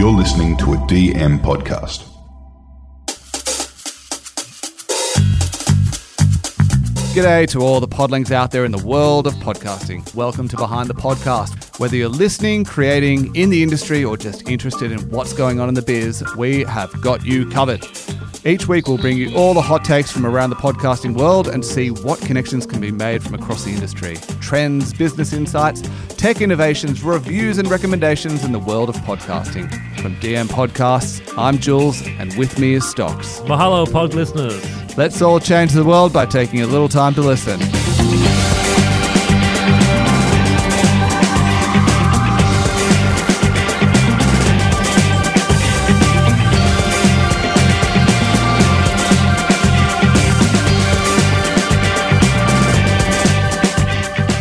You're listening to a DM podcast. G'day to all the podlings out there in the world of podcasting. Welcome to Behind the Podcast. Whether you're listening, creating, in the industry, or just interested in what's going on in the biz, we have got you covered. Each week, we'll bring you all the hot takes from around the podcasting world and see what connections can be made from across the industry. Trends, business insights, tech innovations, reviews, and recommendations in the world of podcasting. From DM Podcasts, I'm Jules, and with me is Stocks. Mahalo, pod listeners. Let's all change the world by taking a little time to listen.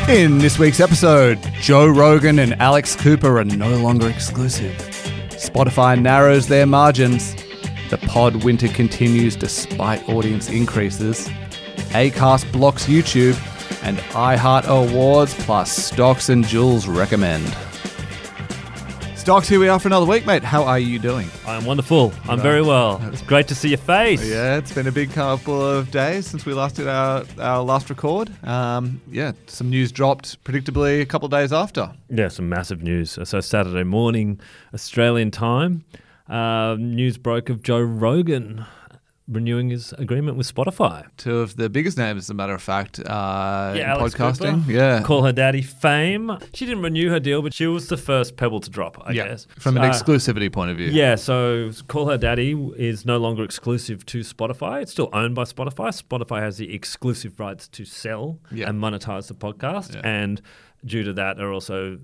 In this week's episode, Joe Rogan and Alex Cooper are no longer exclusive. Spotify narrows their margins. The pod winter continues despite audience increases. Acast blocks YouTube, and iHeart Awards plus Stocks and Jules recommend. Stocks, here we are for another week, mate. How are you doing? I'm wonderful. I'm very well. It's great to see your face. Yeah, it's been a big couple of days since we last did our, our last record. Um, yeah, some news dropped predictably a couple of days after. Yeah, some massive news. So Saturday morning, Australian time, uh, news broke of Joe Rogan renewing his agreement with Spotify. Two of the biggest names, as a matter of fact, uh, in Alex podcasting. Cooper, Yeah. Call her daddy fame. She didn't renew her deal, but she was the first pebble to drop, I yeah. guess. From an Uh, exclusivity point of view. Yeah, so Call Her Daddy is no longer exclusive to Spotify. It's still owned by Spotify. Spotify has the exclusive rights to sell Yeah. and monetize the podcast. Yeah. And due to that, are also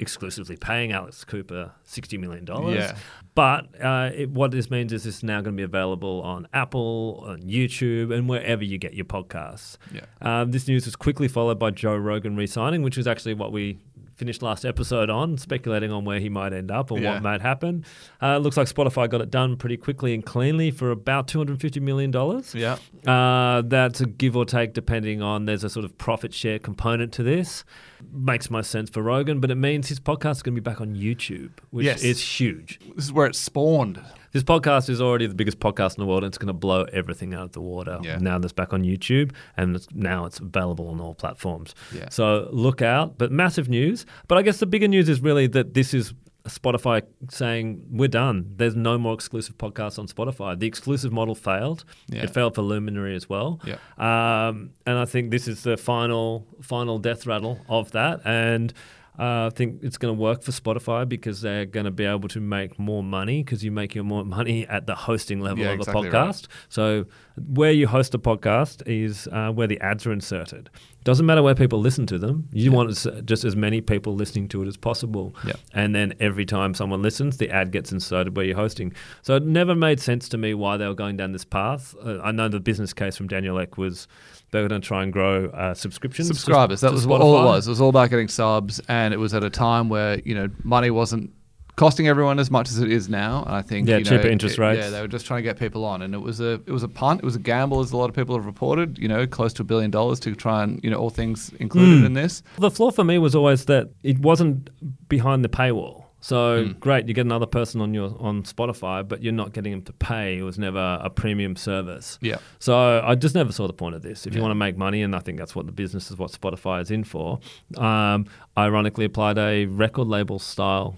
exclusively paying Alex Cooper $60 million. Yeah. But uh, it, what this means is this is now going to be available on Apple, on YouTube, and wherever you get your podcasts. Yeah. Um, this news was quickly followed by Joe Rogan re-signing, which was actually what we finished last episode on, speculating on where he might end up or Yeah. what might happen. Uh, looks like Spotify got it done pretty quickly and cleanly for about $250 million. Yeah. Uh, that's a give or take depending on there's a sort of profit share component to this. Makes most sense for Rogan, but it means his podcast is going to be back on YouTube, which Yes. is huge. This is where it spawned. This podcast is already the biggest podcast in the world, and it's going to blow everything out of the water. Yeah. Now that's back on YouTube, and it's, now it's available on all platforms. Yeah. So look out. But massive news. But I guess the bigger news is really that this is Spotify saying we're done. There's no more exclusive podcasts on Spotify. The exclusive model failed. Yeah. It failed for Luminary as well. Yeah. Um, and I think this is the final final death rattle of that. And uh, I think it's going to work for Spotify because they're going to be able to make more money because you're making more money at the hosting level Yeah, of the exactly right. podcast. So where you host a podcast is uh, where the ads are inserted. Doesn't matter where people listen to them. You want just as many people listening to it as possible. Yeah. And then every time someone listens, the ad gets inserted where you're hosting. So it never made sense to me why they were going down this path. Uh, I know the business case from Daniel Ek was they were going to try and grow uh, subscriptions. to- subscribers. That to was what all it was. It was all about getting subs, and it was at a time where you know money wasn't costing everyone as much as it is now. And I think Yeah, you know, cheaper interest it- rates. Yeah, they were just trying to get people on, and it was a it was a punt. It was a gamble, as a lot of people have reported. You know, close to a billion dollars to try and you know all things included Hmm. in this. The flaw for me was always that it wasn't behind the paywall. So Hmm. great, you get another person on your on Spotify, but you're not getting them to pay. It was never a premium service. Yeah. So I just never saw the point of this. If you want to make money, and I think that's what the business is, what Spotify is in for. Um, ironically, applied a record label style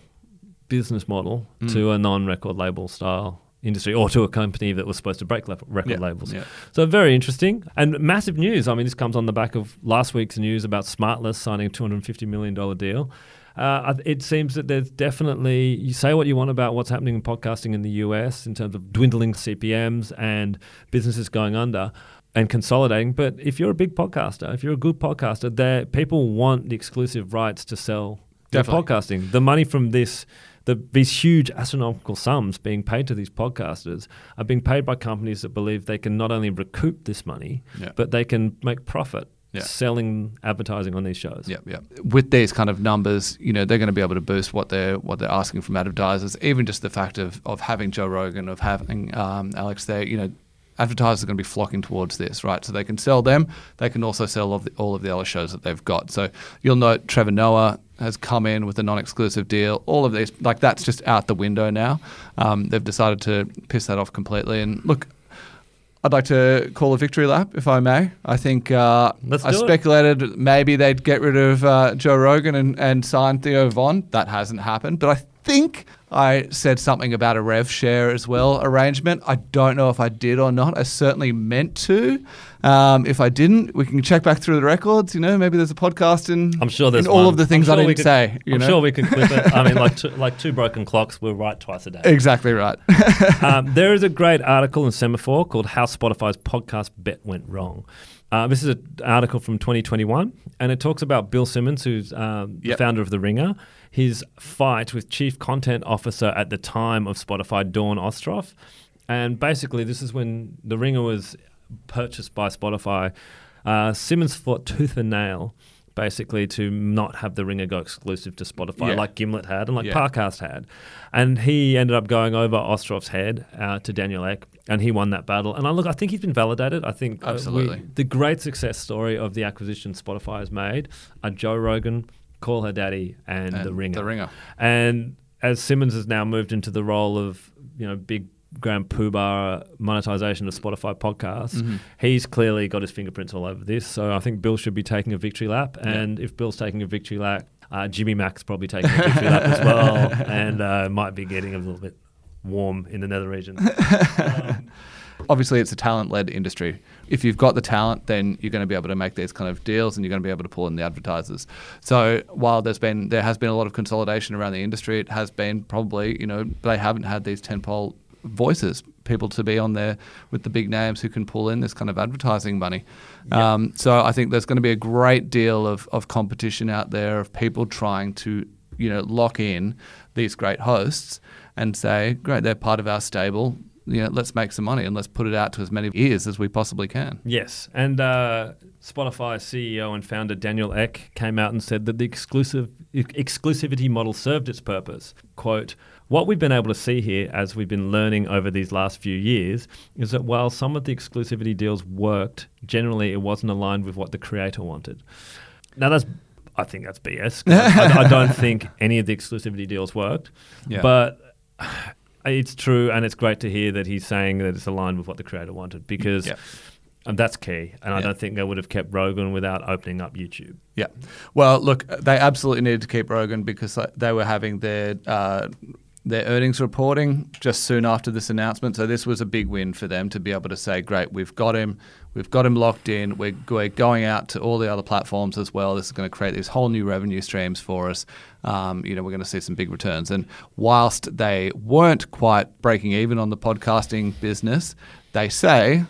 business model Hmm. to a non-record label style industry, or to a company that was supposed to break record Yeah, labels. yeah. So very interesting and massive news. I mean, this comes on the back of last week's news about Smartless signing a two hundred and fifty million dollar deal. Uh, it seems that there's definitely you say what you want about what's happening in podcasting in the US in terms of dwindling CPMS and businesses going under and consolidating. But if you're a big podcaster, if you're a good podcaster, there people want the exclusive rights to sell their podcasting. The money from this the, these huge astronomical sums being paid to these podcasters are being paid by companies that believe they can not only recoup this money, Yeah. but they can make profit Yeah. selling advertising on these shows. Yeah, yeah. With these kind of numbers, you know, they're going to be able to boost what they're what they're asking from advertisers. Even just the fact of of having Joe Rogan, of having um, Alex there, you know, advertisers are going to be flocking towards this, right? So they can sell them. They can also sell all of the, all of the other shows that they've got. So you'll note Trevor Noah has come in with a non-exclusive deal. All of these, like that's just out the window now. Um, they've decided to piss that off completely. And look, I'd like to call a victory lap, if I may. I think uh, I do it. speculated maybe they'd get rid of uh, Joe Rogan and, and sign Theo Von. That hasn't happened. But I think I said something about a rev share as well arrangement. I don't know if I did or not. I certainly meant to. Um, if I didn't, we can check back through the records. You know, maybe there's a podcast in, I'm sure there's in all one. of the things I'm I didn't could- say. You I'm know? sure we can clip it. I mean, like two, like two broken clocks, we're right twice a day. Exactly right. um, there is a great article in Semafor called "How Spotify's Podcast Bet Went Wrong." Uh, this is an article from 2021, and it talks about Bill Simmons, who's um, the Yep. founder of The Ringer, his fight with Chief Content Officer at the time of Spotify, Dawn Ostroff. And basically, this is when The Ringer was purchased by Spotify. Uh, Simmons fought tooth and nail, basically, to not have The Ringer go exclusive to Spotify, Yeah. like Gimlet had and like Yeah. Parcast had. And he ended up going over Ostroff's head uh, to Daniel Ek, and he won that battle. And I look, I think he's been validated. I think uh, we- Absolutely. the great success story of the acquisition Spotify has made are Joe Rogan, Call Her Daddy, and, And The Ringer. The Ringer. And as Simmons has now moved into the role of you know big grand poobah monetization of Spotify podcasts, Mm-hmm. he's clearly got his fingerprints all over this. So I think Bill should be taking a victory lap, and if Bill's taking a victory lap, uh, Jimmy Mack's probably taking a victory lap as well, and uh, might be getting a little bit warm in the nether region. obviously it's a talent led industry. If you've got the talent, then you're going to be able to make these kind of deals and you're going to be able to pull in the advertisers. So while there's been there has been a lot of consolidation around the industry, it has been probably, you know, they haven't had these tentpole voices, people to be on there with the big names who can pull in this kind of advertising money. Um, so I think there's going to be a great deal of, of competition out there of people trying to, you know, lock in these great hosts and say, great, they're part of our stable. You know, let's make some money and let's put it out to as many ears as we possibly can. Yes, and uh, Spotify CEO and founder Daniel Ek came out and said that the exclusive exclusivity model served its purpose. "Quote: What we've been able to see here, as we've been learning over these last few years, is that while some of the exclusivity deals worked, generally it wasn't aligned with what the creator wanted." Now that's. I think that's BS. I, I don't think any of the exclusivity deals worked. Yeah. But it's true, and it's great to hear that he's saying that it's aligned with what the creator wanted because Yeah. and that's key. And I don't think they would have kept Rogan without opening up YouTube. Yeah. Well, look, they absolutely needed to keep Rogan because they were having their uh, their earnings reporting just soon after this announcement. So this was a big win for them to be able to say, "Great, we've got him. We've got him locked in. We're, we're going out to all the other platforms as well. This is going to create these whole new revenue streams for us. Um, you know, we're going to see some big returns. And whilst they weren't quite breaking even on the podcasting business, they say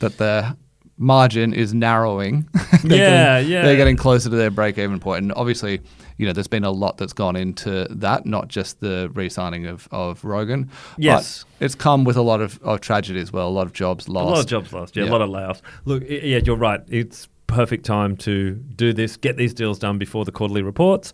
that the margin is narrowing. They're Yeah, getting- yeah. They're getting closer to their break-even point, and obviously, you know, there's been a lot that's gone into that, not just the re-signing of, of Rogan. Yes. but it's come with a lot of, of tragedy as well. A lot of jobs lost. A lot of jobs lost. Yeah, Yeah. a lot of layoffs. Look, yeah, you're right. It's perfect time to do this, get these deals done before the quarterly reports.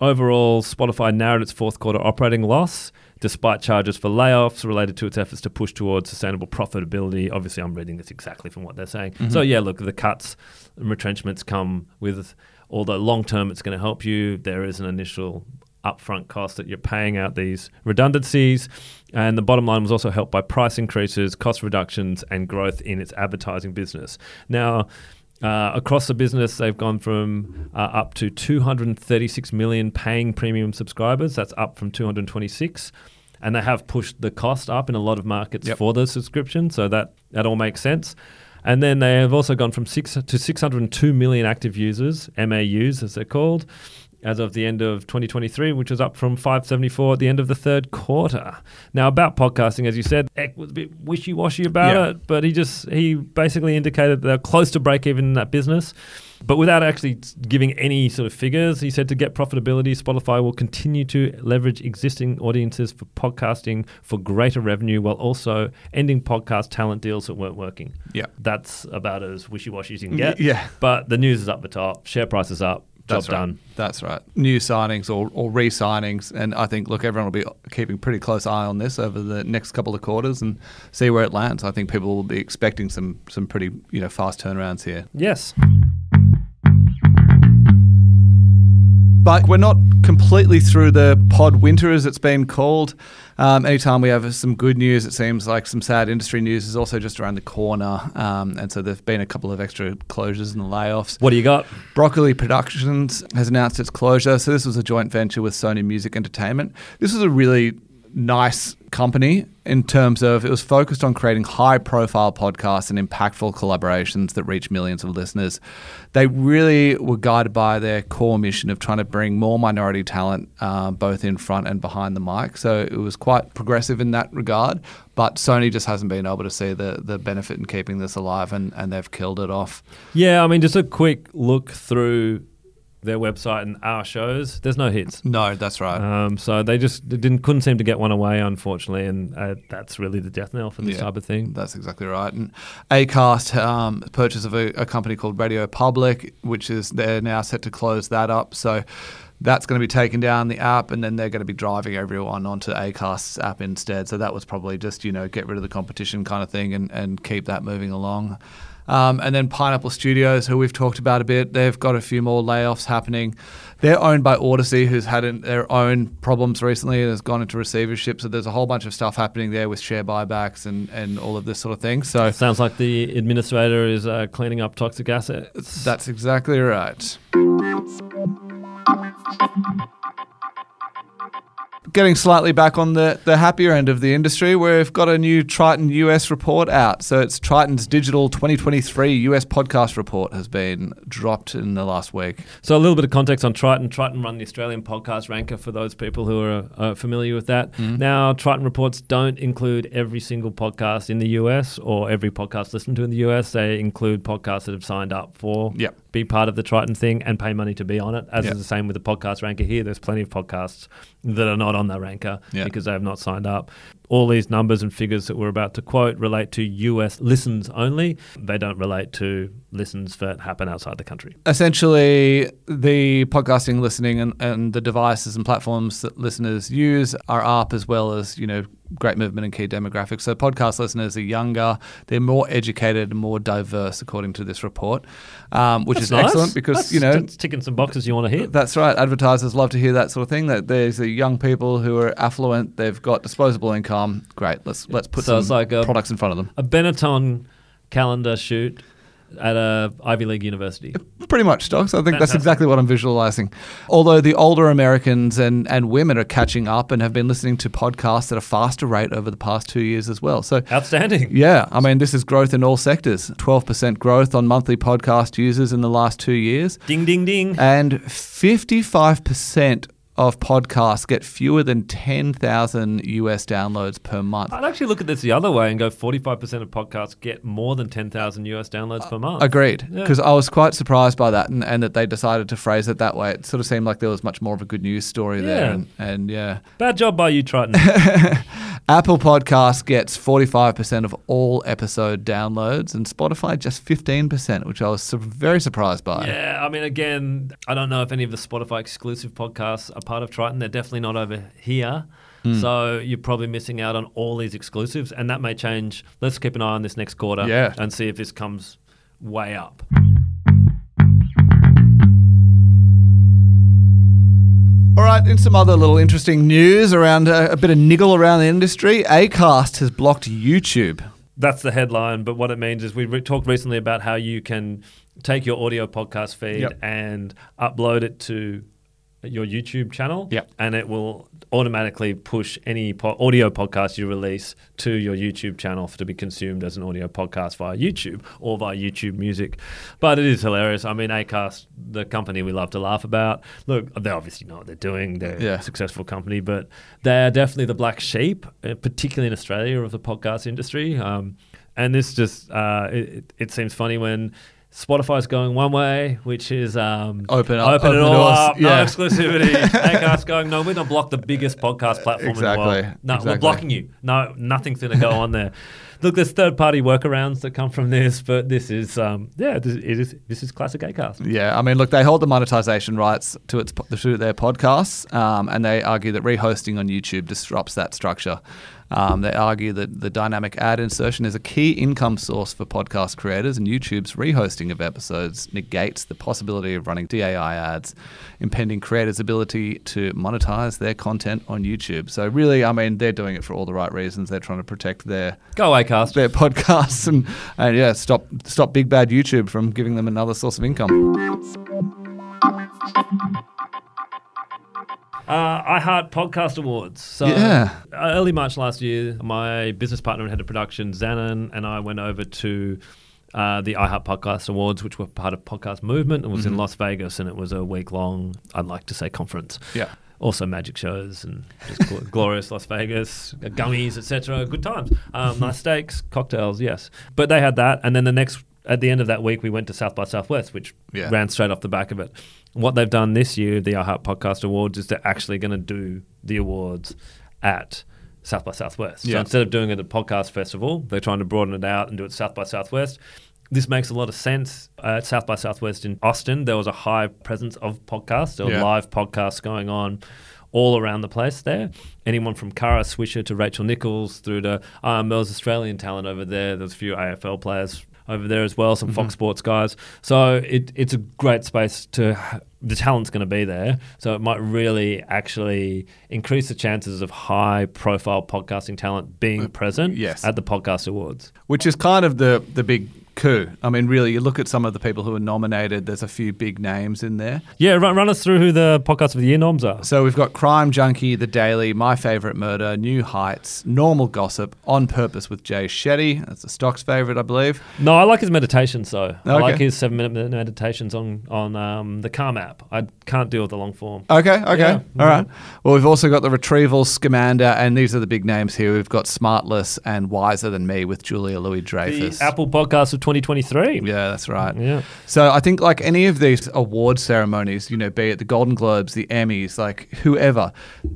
Overall, Spotify narrowed its fourth quarter operating loss despite charges for layoffs related to its efforts to push towards sustainable profitability. Obviously, I'm reading this exactly from what they're saying. Mm-hmm. So, yeah, look, the cuts and retrenchments come with, although long term it's going to help you, there is an initial upfront cost that you're paying out these redundancies. And the bottom line was also helped by price increases, cost reductions, and growth in its advertising business. Now, uh, across the business, they've gone from uh, up to 236 million paying premium subscribers. That's up from 226. And they have pushed the cost up in a lot of markets Yep. for the subscription. So that, that all makes sense. And then they have also gone from six to 602 million active users, MAUs as they're called, as of the end of 2023, which is up from 574 at the end of the third quarter. Now, about podcasting, as you said, Ek was a bit wishy washy about Yeah. it, but he just he basically indicated they're close to break even in that business. But without actually giving any sort of figures, he said to get profitability, Spotify will continue to leverage existing audiences for podcasting for greater revenue while also ending podcast talent deals that weren't working. Yeah. That's about as wishy washy as you can get. yeah. But the news is up the top, share price is up. That's job right. done. That's right. New signings or, or re signings. And I think, look, everyone will be keeping pretty close eye on this over the next couple of quarters and see where it lands. I think people will be expecting some, some pretty you know fast turnarounds here. Yes. But we're not completely through the pod winter, as it's been called. Um, anytime we have some good news, it seems like some sad industry news is also just around the corner. Um, and so there've been a couple of extra closures and layoffs. What do you got? Broccoli Productions has announced its closure. So this was a joint venture with Sony Music Entertainment. This was a really nice company in terms of it was focused on creating high profile podcasts and impactful collaborations that reach millions of listeners. They really were guided by their core mission of trying to bring more minority talent uh, both in front and behind the mic. So it was quite progressive in that regard. But Sony just hasn't been able to see the, the benefit in keeping this alive and, and they've killed it off. Yeah, I mean, just a quick look through their website and our shows. There's no hits. No, that's right. Um, so they just they didn't couldn't seem to get one away, unfortunately, and uh, that's really the death knell for this Yeah. type of thing. That's exactly right. And Acast um, purchase of a, a company called Radio Public, which is they're now set to close that up. So that's going to be taken down the app, and then they're going to be driving everyone onto Acast's app instead. So that was probably just you know get rid of the competition kind of thing and, and keep that moving along. Um, and then Pineapple Studios, who we've talked about a bit, they've got a few more layoffs happening. They're owned by Audacy, who's had an, their own problems recently and has gone into receivership. So there's a whole bunch of stuff happening there with share buybacks and, and all of this sort of thing. So Sounds like the administrator is uh, cleaning up toxic assets. that's exactly right. Getting slightly back on the, the happier end of the industry, we've got a new Triton US report out. So it's Triton's digital 2023 US podcast report has been dropped in the last week. So a little bit of context on Triton. Triton run the Australian podcast ranker for those people who are uh, familiar with that. Mm-hmm. Now, Triton reports don't include every single podcast in the US or every podcast listened to in the US. They include podcasts that have signed up for Yep. Be part of the Triton thing and pay money to be on it. As Yep. is the same with the podcast ranker here. There's plenty of podcasts that are not on that ranker because they have not signed up. All these numbers and figures that we're about to quote relate to US listens only. They don't relate to listens that happen outside the country. Essentially, the podcasting listening and, and the devices and platforms that listeners use are up as well as, you know, great movement in key demographics. So podcast listeners are younger, they're more educated and more diverse, according to this report, um, which is nice. excellent because, That's- you know, that's ticking some boxes you want to hit. That's right. Advertisers love to hear that sort of thing. That there's the young people who are affluent, they've got disposable income. Great. Let's let's put So some like a- products in front of them. A Benetton calendar shoot at a Ivy League university. Pretty much, Stocks. I think that's exactly what I'm visualizing. Although the older Americans and, and women are catching up and have been listening to podcasts at a faster rate over the past two years as well. So, Outstanding. yeah, I mean, this is growth in all sectors 12% growth on monthly podcast users in the last two years. Ding ding ding. And 55% of podcasts get fewer than 10,000 US downloads per month. I'd actually look at this the other way and go 45% of podcasts get more than 10,000 US downloads per month. Agreed. Yeah. Because I was quite surprised by that and, and that they decided to phrase it that way. It sort of seemed like there was much more of a good news story there. And, and yeah. Bad job by you, Triton. Apple Podcast gets 45% of all episode downloads and Spotify just 15%, which I was very surprised by. yeah, I mean, again, I don't know if any of the Spotify exclusive podcasts are part of Triton. They're definitely not over here. Hmm. So you're probably missing out on all these exclusives, and that may change. Let's keep an eye on this next quarter Yeah. and see if this comes way up. All right, in some other little interesting news around uh, a bit of niggle around the industry, Acast has blocked YouTube. That's the headline, but what it means is we re- talked recently about how you can take your audio podcast feed Yep. and upload it to your YouTube channel, Yep. and it will automatically push any po- audio podcast you release to your YouTube channel for to be consumed as an audio podcast via YouTube or via YouTube Music. But it is hilarious. I mean, Acast, the company we love to laugh about. Look, they obviously know what they're doing. They're Yeah. a successful company, but they're definitely the black sheep, uh, particularly in Australia, of the podcast industry. Um, and this just uh, it, it seems funny when Spotify's going one way, which is um, Open up- open, open it all doors. up, no exclusivity. Acast going, no, we're gonna block the biggest podcast platform in the world. No, Exactly. we're blocking you. No, nothing's gonna go on there. Look, there's third-party workarounds that come from this, but this is, um, yeah, this, it is this is classic Acast. Yeah, I mean, look, they hold the monetization rights to its to their podcasts, um, and they argue that rehosting on YouTube disrupts that structure. Um, they argue that the dynamic ad insertion is a key income source for podcast creators, and YouTube's rehosting of episodes negates the possibility of running DAI ads, impeding creators' ability to monetize their content on YouTube. So, really, I mean, they're doing it for all the right reasons. They're trying to protect their Go Acast. their podcasts and, and yeah, stop stop big bad YouTube from giving them another source of income. Uh, iHeart Podcast Awards. So Yeah. uh, early March last year, my business partner and head of production, Zanon, and I went over to uh, the iHeart Podcast Awards, which were part of Podcast Movement, and was in Las Vegas, and it was a week long, I'd like to say, conference. Yeah. Also magic shows and just gl- glorious Las Vegas, uh, gummies, etc. Good times. Um, nice steaks, cocktails, yes. But they had that, and then the next at the end of that week, we went to South by Southwest, which Yeah. ran straight off the back of it. What they've done this year, the iHeart Podcast Awards, is they're actually going to do the awards at South by Southwest. So instead of doing it at Podcast Festival, they're trying to broaden it out and do it South by Southwest. This makes a lot of sense. Uh, at South by Southwest in Austin, there was a high presence of podcasts. There were Yeah. live podcasts going on all around the place there. Anyone from Kara Swisher to Rachel Nichols through to um, there was Australian talent over there. There's a few AFL players over there as well, some Mm-hmm. Fox Sports guys. So it, it's a great space to. The talent's going to be there, so it might really actually increase the chances of high-profile podcasting talent being present Uh, yes. at the podcast awards. Which is kind of the the big coup. I mean, really, you look at some of the people who are nominated. There's a few big names in there. Yeah, run, run us through who the podcast of the year noms are. So we've got Crime Junkie, The Daily, My Favorite Murder, New Heights, Normal Gossip, On Purpose with Jay Shetty. That's the stock's favorite, I believe. No, I like his meditations though. I like his seven minute meditations on on um, the Calm app. I can't deal with the long form. Okay, okay. Yeah. All right. Well, we've also got the Retrieval, Scamanda, and these are the big names here. We've got Smartless and Wiser Than Me with Julia Louis Dreyfus. Apple podcast of 2023. Yeah, that's right. Yeah. So I think like any of these award ceremonies, you know, be it the Golden Globes, the Emmys, like whoever,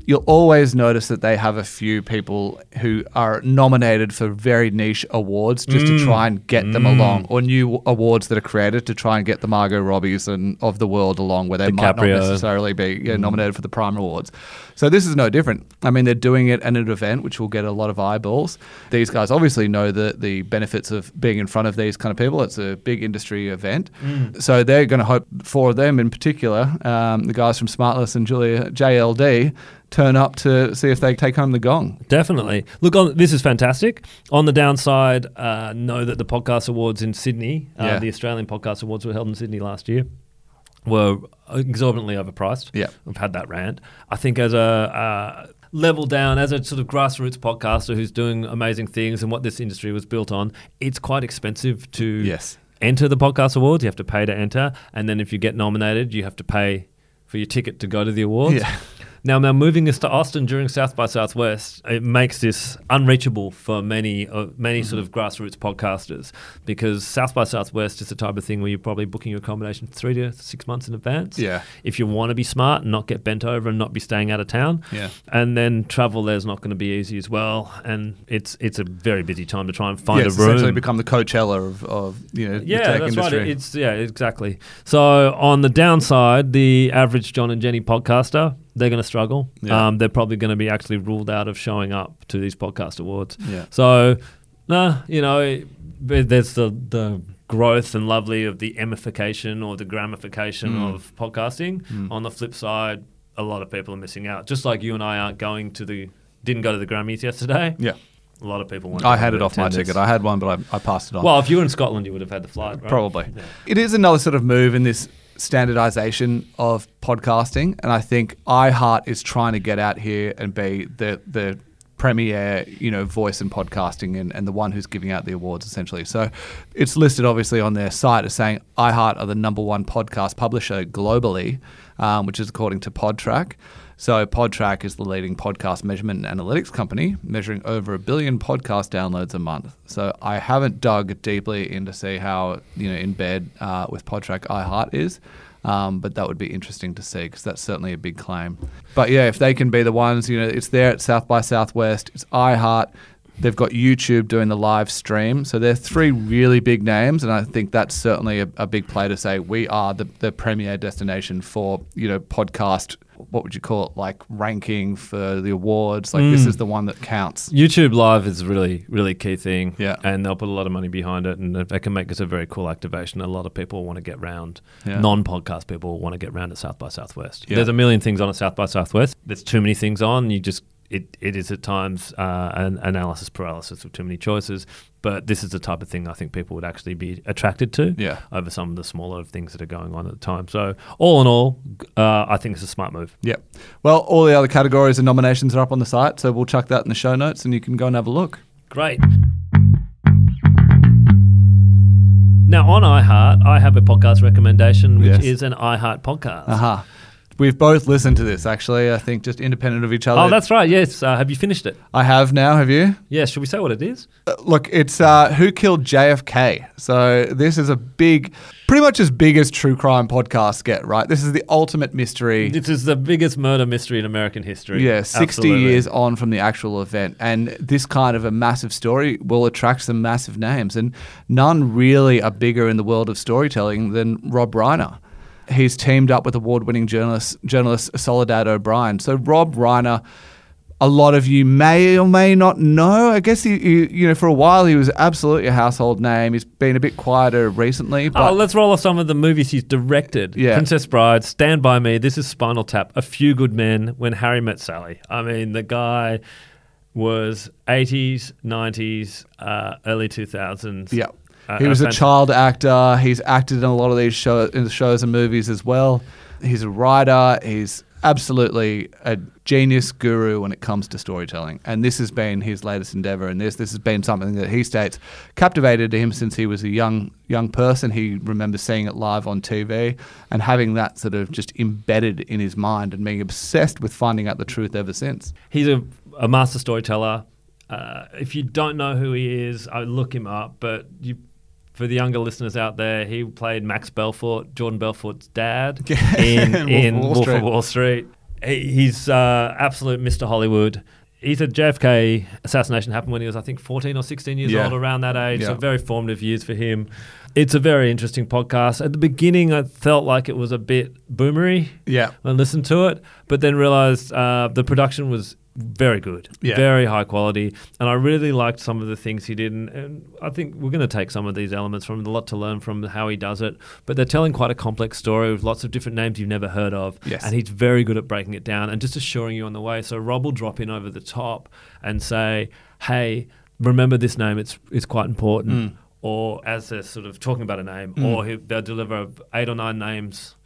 you'll always notice that they have a few people who are nominated for very niche awards just Mm. to try and get them along, or new awards that are created to try and get the Margot Robbies and of the world along, where they might not necessarily be yeah, nominated for the Prime Awards. So this is no different. I mean, they're doing it at an event which will get a lot of eyeballs. These guys obviously know the the benefits of being in front of these kind of people. It's a big industry event, so they're going to hope for them in particular, um, the guys from Smartless and Julia JLD, turn up to see if they take home the gong. Definitely. Look, on, this is fantastic. On the downside, uh, know that the podcast awards in Sydney, uh, Yeah. the Australian podcast awards were held in Sydney last year, were exorbitantly overpriced. Yeah. We've had that rant. I think as a uh, level down, as a sort of grassroots podcaster who's doing amazing things and what this industry was built on, it's quite expensive to Yes. enter the podcast awards. You have to pay to enter, and then if you get nominated, you have to pay for your ticket to go to the awards. Yeah. Now, now moving this to Austin during South by Southwest, it makes this unreachable for many, uh, many Mm-hmm. sort of grassroots podcasters because South by Southwest is the type of thing where you're probably booking your accommodation three to six months in advance. Yeah. If you want to be smart and not get bent over and not be staying out of town. Yeah. And then travel there's not going to be easy as well, and it's it's a very busy time to try and find yeah, a room. essentially become the Coachella of, of you know the Yeah, that's industry. right. It's yeah, exactly. So on the downside, the average John and Jenny podcaster, they're going to struggle. Yeah. Um, they're probably going to be actually ruled out of showing up to these podcast awards. Yeah. So, nah, you know, there's the the growth and lovely of the emification or the gramification Mm. of podcasting. On the flip side, a lot of people are missing out. Just like you and I aren't going to the didn't go to the Grammys yesterday. yeah. A lot of people won't. I had it off my ticket. I had one, but I, I passed it on. Well, if you were in Scotland, you would have had the flight, right? Probably. Yeah. It is another sort of move in this standardization of podcasting. And I think iHeart is trying to get out here and be the, the premier, you know, voice in podcasting and, and the one who's giving out the awards essentially. So it's listed obviously on their site as saying iHeart are the number one podcast publisher globally, um, which is according to Podtrac. So Podtrac is the leading podcast measurement and analytics company, measuring over a billion podcast downloads a month. So I haven't dug deeply in to see how you know in bed uh, with Podtrac iHeart is. Um, but that would be interesting to see because that's certainly a big claim. But yeah, if they can be the ones, you know, it's there at South by Southwest, it's iHeart, They've got YouTube doing the live stream. So they're three really big names, and I think that's certainly a, a big play to say we are the, the premier destination for you know podcast. What would you call it? Like ranking for the awards. Like Mm. this is the one that counts. YouTube Live is a really, really key thing. Yeah. And they'll put a lot of money behind it, and they can make this a very cool activation. A lot of people want to get round. Yeah. Non podcast people want to get round at South by Southwest. Yeah. There's a million things on at South by Southwest. There's too many things on. You just, it, it is at times uh, an analysis paralysis of too many choices. But this is the type of thing I think people would actually be attracted to Yeah. over some of the smaller things that are going on at the time. So, all in all, uh, I think it's a smart move. Yep. Well, all the other categories and nominations are up on the site, so we'll chuck that in the show notes, and you can go and have a look. Great. Now on iHeart, I have a podcast recommendation, which Yes. is an iHeart podcast. Aha. We've both listened to this, actually. I think just independent of each other. Oh, that's right. Yes. Uh, have you finished it? I have now. Have you? Yeah. Should we say what it is? Uh, Look, it's uh, Who Killed JFK. So this is a big, pretty much as big as true crime podcasts get, right? This is the ultimate mystery. This is the biggest murder mystery in American history. Yeah, 60 Absolutely. years on from the actual event. And this kind of a massive story will attract some massive names. And none really are bigger in the world of storytelling than Rob Reiner. He's teamed up with award winning journalist, journalist Soledad O'Brien. So, Rob Reiner, a lot of you may or may not know. I guess he, he, you know, for a while he was absolutely a household name. He's been a bit quieter recently. But Oh, let's roll off some of the movies he's directed. Yeah. Princess Bride, Stand By Me, This is Spinal Tap, A Few Good Men, When Harry Met Sally. I mean, the guy was 80s, 90s, uh, early 2000s. Yeah. Uh, he was a child actor. He's acted in a lot of these show, in the shows and movies as well. He's a writer. He's absolutely a genius guru when it comes to storytelling. And this has been his latest endeavor. And this this has been something that he states captivated him since he was a young young person. He remembers seeing it live on TV and having that sort of just embedded in his mind and being obsessed with finding out the truth ever since. He's a, a master storyteller. Uh, if you don't know who he is, I look him up. But you, for the younger listeners out there, he played Max Belfort, Jordan Belfort's dad, in, Wolf in of Wall Wolf Street. of Wall Street. He, he's uh, absolute Mr. Hollywood. He said JFK assassination happened when he was, I think, 14 or 16 years Yeah. old, around that age. Yeah. So very formative years for him. It's a very interesting podcast. At the beginning, I felt like it was a bit boomery. Yeah. I listened to it, but then realized uh, the production was very good, Yeah. very high quality, and I really liked some of the things he did. And, and I think we're going to take some of these elements from a lot to learn from how he does it. But they're telling quite a complex story with lots of different names you've never heard of, Yes. and he's very good at breaking it down and just assuring you on the way. So Rob will drop in over the top and say, "Hey, remember this name? It's it's quite important." Mm. Or as they're sort of talking about a name, or he, they'll deliver eight or nine names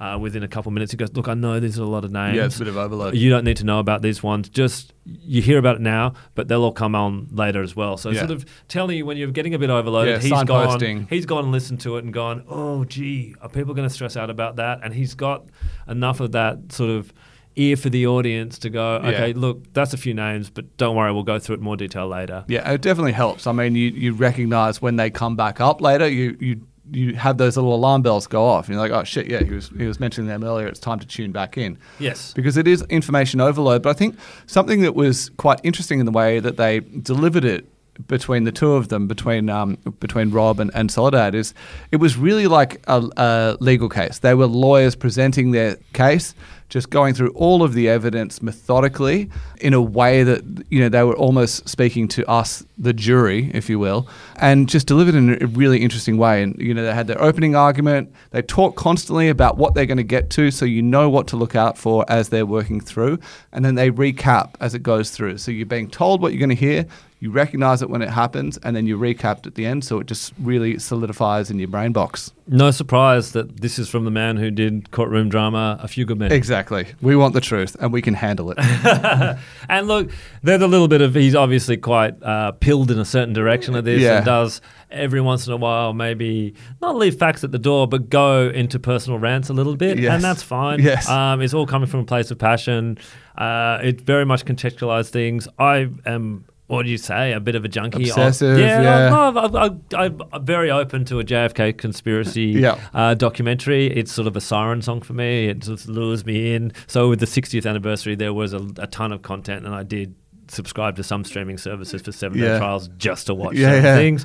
uh, within a couple of minutes. He goes, "Look, I know there's a lot of names. Yeah, it's a bit of overload. You don't need to know about these ones. Just you hear about it now, but they'll all come on later as well. So Yeah. sort of telling you when you're getting a bit overloaded. Yeah, he's gone. He's gone and listened to it and gone, oh gee, are people going to stress out about that? And he's got enough of that sort of ear for the audience to go, okay, Yeah. look, that's a few names, but don't worry, we'll go through it in more detail later. Yeah, it definitely helps. I mean, you, you recognize when they come back up later, you, you you have those little alarm bells go off. And you're like, oh shit, yeah, he was he was mentioning them earlier. It's time to tune back in Yes. because it is information overload. But I think something that was quite interesting in the way that they delivered it between the two of them, between um, between Rob and, and Soledad, is it was really like a, a legal case. They were lawyers presenting their case, just going through all of the evidence methodically in a way that you know they were almost speaking to us, the jury, if you will, and just delivered in a really interesting way. And you know they had their opening argument. They talk constantly about what they're going to get to, so you know what to look out for as they're working through, and then they recap as it goes through. So you're being told what you're going to hear. You recognize it when it happens, and then you recap at the end, so it just really solidifies in your brain box. No surprise that this is from the man who did courtroom drama, A Few Good Men. Exactly. Exactly. We want the truth, and we can handle it. And look, there's a little bit of he's obviously quite uh, pilled in a certain direction of this Yeah. and does every once in a while maybe not leave facts at the door, but go into personal rants a little bit, Yes. and that's fine. Yes. um, it's all coming from a place of passion. Uh, it very much contextualized things. I am. What do you say? A bit of a junkie. of- Obsessive, yeah, yeah. I'm, I'm, I'm very open to a JFK conspiracy Yeah. uh, documentary. It's sort of a siren song for me. It just lures me in. So with the 60th anniversary, there was a, a ton of content, and I did subscribe to some streaming services for seven day Yeah. trials just to watch Yeah, yeah. things.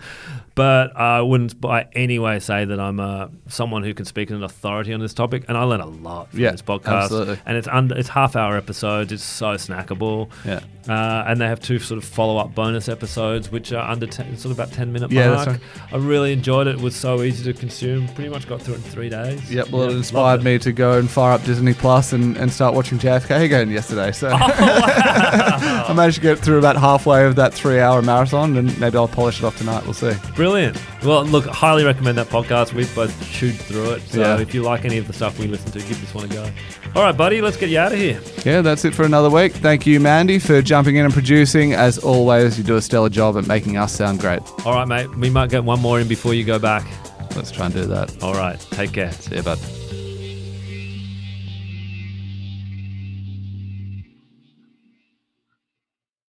But I wouldn't by any way say that I'm uh, someone who can speak in an authority on this topic. And I learn a lot from Yeah, this podcast. absolutely. And it's under, it's half hour episodes. It's so snackable. Yeah. Uh, and they have two sort of follow up bonus episodes, which are under 10, sort of about 10 minute Yeah, mark. that's I really enjoyed it. It was so easy to consume. Pretty much got through it in three days. Yep, well, Yeah, it inspired it. me to go and fire up Disney Plus and, and start watching JFK again yesterday. So Oh, I managed to get through about halfway of that three hour marathon, and maybe I'll polish it off tonight. We'll see. Brilliant. Well, look, highly recommend that podcast. We've both chewed through it. So Yeah. if you like any of the stuff we listen to, give this one a go. All right, buddy, let's get you out of here. Yeah, that's it for another week. Thank you, Mandy, for jumping in and producing. As always, you do a stellar job at making us sound great. All right, mate. We might get one more in before you go back. Let's try and do that. All right. Take care. See you, bud.